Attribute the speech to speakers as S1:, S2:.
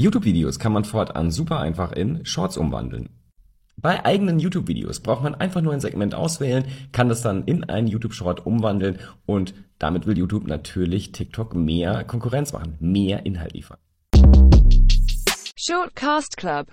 S1: YouTube-Videos kann man fortan super einfach in Shorts umwandeln. Bei eigenen YouTube-Videos braucht man einfach nur ein Segment auswählen, kann das dann in einen YouTube-Short umwandeln und damit will YouTube natürlich TikTok mehr Konkurrenz machen, mehr Inhalt liefern.
S2: Shortcast Club